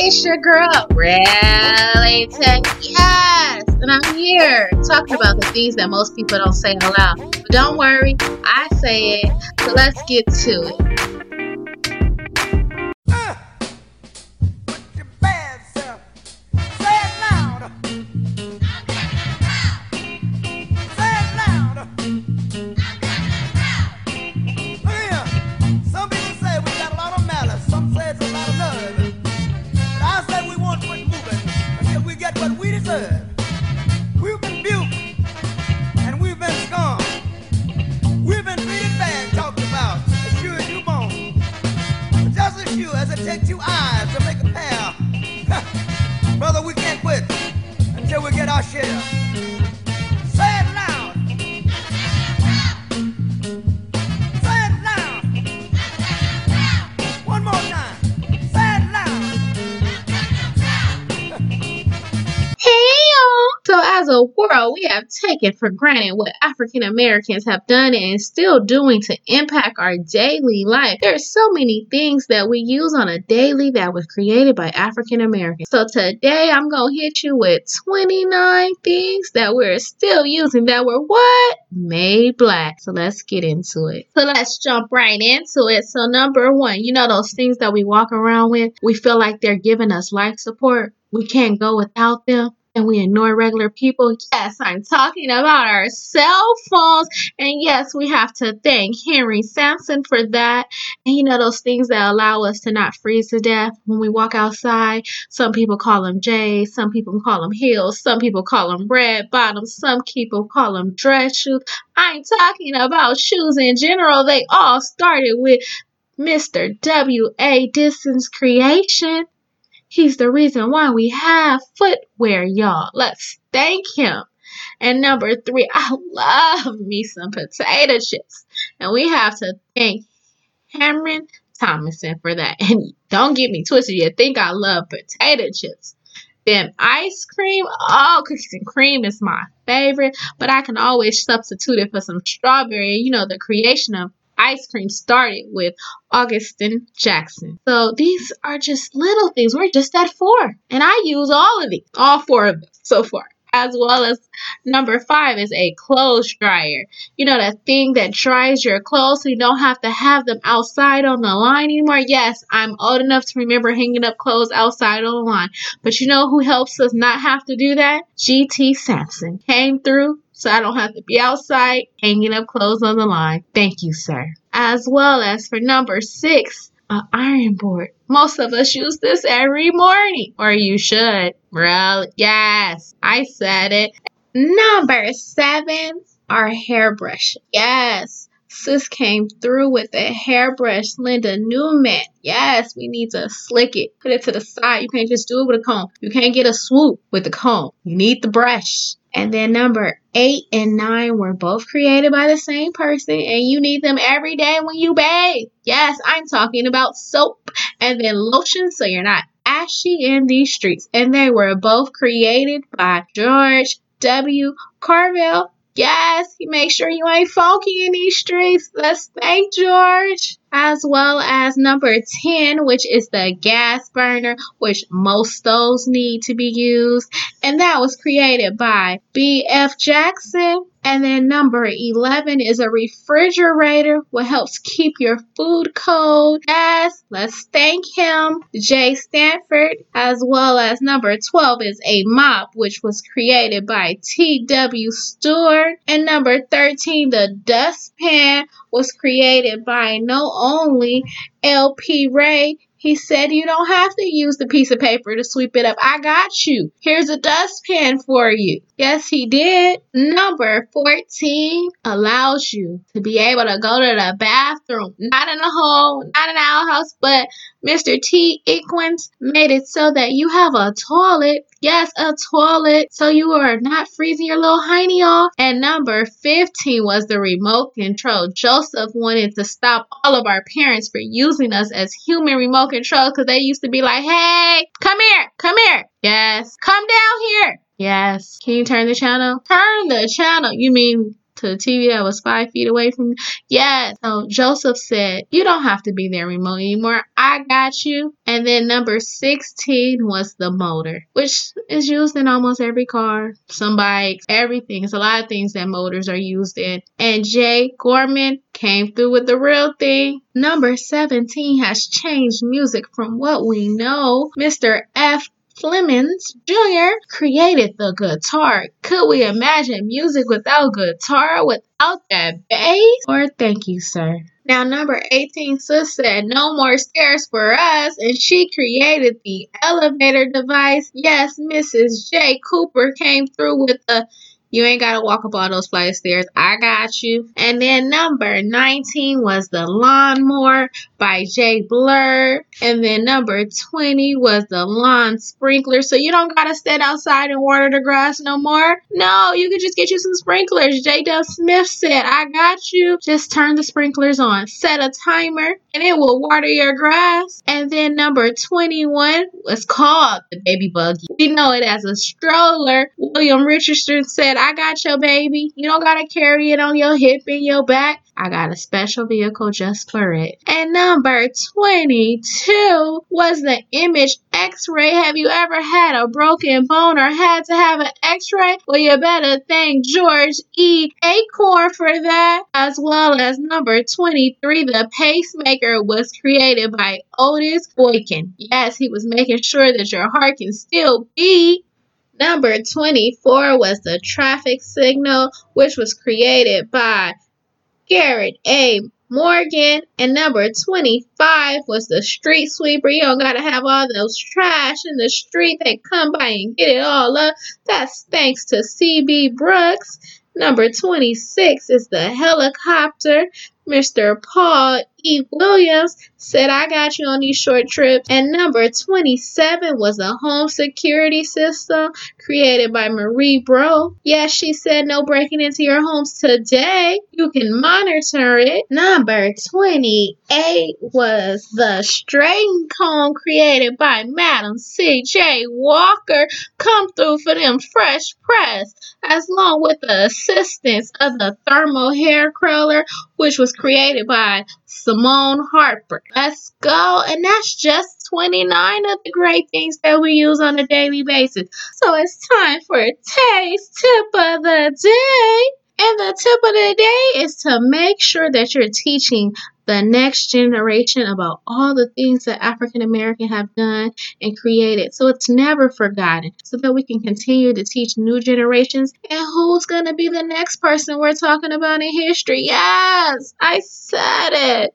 It's your girl, Really Tech. Yes! And I'm here talking about the things that most people don't say out loud. But don't worry, I say it. So let's get to it. We've been buked and we've been scammed. We've been treated bad, talked about as sure as you born. But just as sure as it takes two eyes to make a pair, brother, we can't quit until we get our share. World, we have taken for granted what African Americans have done and still doing to impact our daily life. There are so many things that we use on a daily that was created by African Americans. So today I'm going to hit you with 29 things that we're still using that were what? Made black. So let's get into it. So let's jump right into it. So number one, you know those things that we walk around with, we feel like they're giving us life support. We can't go without them and we ignore regular people. Yes, I'm talking about our cell phones. And yes, we have to thank Henry Sampson for that. And you know, those things that allow us to not freeze to death when we walk outside. Some people call them J's, some people call them heels, some people call them red bottoms, some people call them dress shoes. I'm talking about shoes in general. They all started with Mr. W.A. Disson's creation. He's the reason why we have footwear, y'all. Let's thank him. And number three, I love me some potato chips. And we have to thank Cameron Thomason for that. And don't get me twisted, you think I love potato chips. Then ice cream, oh, cookies and cream is my favorite, but I can always substitute it for some strawberry. You know, the creation of ice cream started with Augustus Jackson. So these are just little things. We're just at four. And I use all of these, all four of them so far. As well as number five is a clothes dryer. You know, that thing that dries your clothes so you don't have to have them outside on the line anymore. Yes, I'm old enough to remember hanging up clothes outside on the line. But you know who helps us not have to do that? GT Sampson came through so I don't have to be outside hanging up clothes on the line. Thank you, sir. As well as for number six, an iron board. Most of us use this every morning, or you should. Well, yes, I said it. Number seven, our hairbrush. Yes, sis came through with a hairbrush, Linda Newman. Yes, we need to slick it. Put it to the side. You can't just do it with a comb. You can't get a swoop with the comb. You need the brush. And then number eight and nine were both created by the same person, and you need them every day when you bathe. Yes, I'm talking about soap and then lotion so you're not ashy in these streets. And they were both created by George W. Carver. Yes, he makes sure you ain't funky in these streets. Let's thank George as well as number 10, which is the gas burner, which most stoves need to be used. And that was created by B.F. Jackson. And then number 11 is a refrigerator, what helps keep your food cold. Yes, let's thank him, Jay Stanford. As well as number 12 is a mop, which was created by T.W. Stewart. And number 13, the dustpan, was created by no only LP Ray he said you don't have to use the piece of paper to sweep it up. I got you. Here's a dustpan for you. Yes, he did. Number 14 allows you to be able to go to the bathroom, not in a hole, not in an outhouse, but Mr. T. Elkins made it so that you have a toilet. Yes, a toilet. So you are not freezing your little hiney off. And number 15 was the remote control. Joseph wanted to stop all of our parents for using us as human remote controls because they used to be like, hey, come here, come here. Yes, come down here. Yes. Can you turn the channel? Turn the channel. You mean to the TV that was five feet away from you? Yes. So Joseph said, You don't have to be there remote anymore. I got you. And then number 16 was the motor, which is used in almost every car, some bikes, everything. It's a lot of things that motors are used in. And Jay Gorman came through with the real thing. Number 17 has changed music from what we know. Mr. F. Flemings Jr. created the guitar. Could we imagine music without guitar, without that bass? Or thank you, sir. Now, number 18, Sis said, No more stairs for us, and she created the elevator device. Yes, Mrs. J. Cooper came through with the you ain't got to walk up all those flight of stairs. I got you. And then number 19 was The Lawnmower by Jay Burr. And then number 20 was The Lawn Sprinkler. So you don't got to stand outside and water the grass no more. No, you could just get you some sprinklers. J. Dub Smith said, I got you. Just turn the sprinklers on. Set a timer and it will water your grass. And then number 21 was called The Baby Buggy. We know it as a stroller. William Richardson said, I got your baby. You don't gotta carry it on your hip and your back. I got a special vehicle just for it. And number 22 was the image x-ray. Have you ever had a broken bone or had to have an x-ray? Well, you better thank George E. Alcorn for that. As well as number 23, the pacemaker was created by Otis Boykin. Yes, he was making sure that your heart can still beat Number 24 was the traffic signal, which was created by Garrett A. Morgan. And number 25 was the street sweeper. You don't gotta have all those trash in the street. They come by and get it all up. That's thanks to C.B. Brooks. Number 26 is the helicopter. Mr. Paul E. Williams said, I got you on these short trips. And number 27 was a home security system created by Marie Bro. Yes, she said no breaking into your homes today. You can monitor it. Number 28 was the strain comb created by Madam C.J. Walker. Come through for them fresh press, as long with the assistance of the thermal hair curler, which was created by Simone Harper. Let's go. And that's just 29 of the great things that we use on a daily basis. So it's time for a taste tip of the day. And the tip of the day is to make sure that you're teaching the next generation about all the things that African American have done and created. So it's never forgotten. So that we can continue to teach new generations. And who's going to be the next person we're talking about in history? Yes, I said it.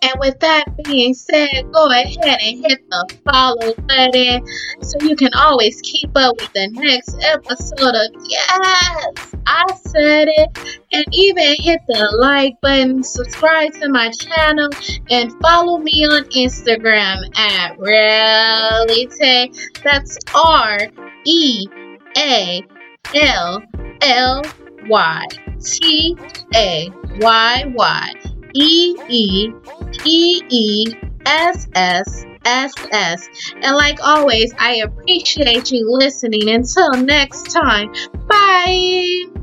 And with that being said, go ahead and hit the follow button so you can always keep up with the next episode of Yes, I said it. And even hit the like button, subscribe to my channel, and follow me on Instagram at Reality. That's R E A L L Y T A Y Y. E E E E S S S S. And like always, I appreciate you listening. Until next time, bye.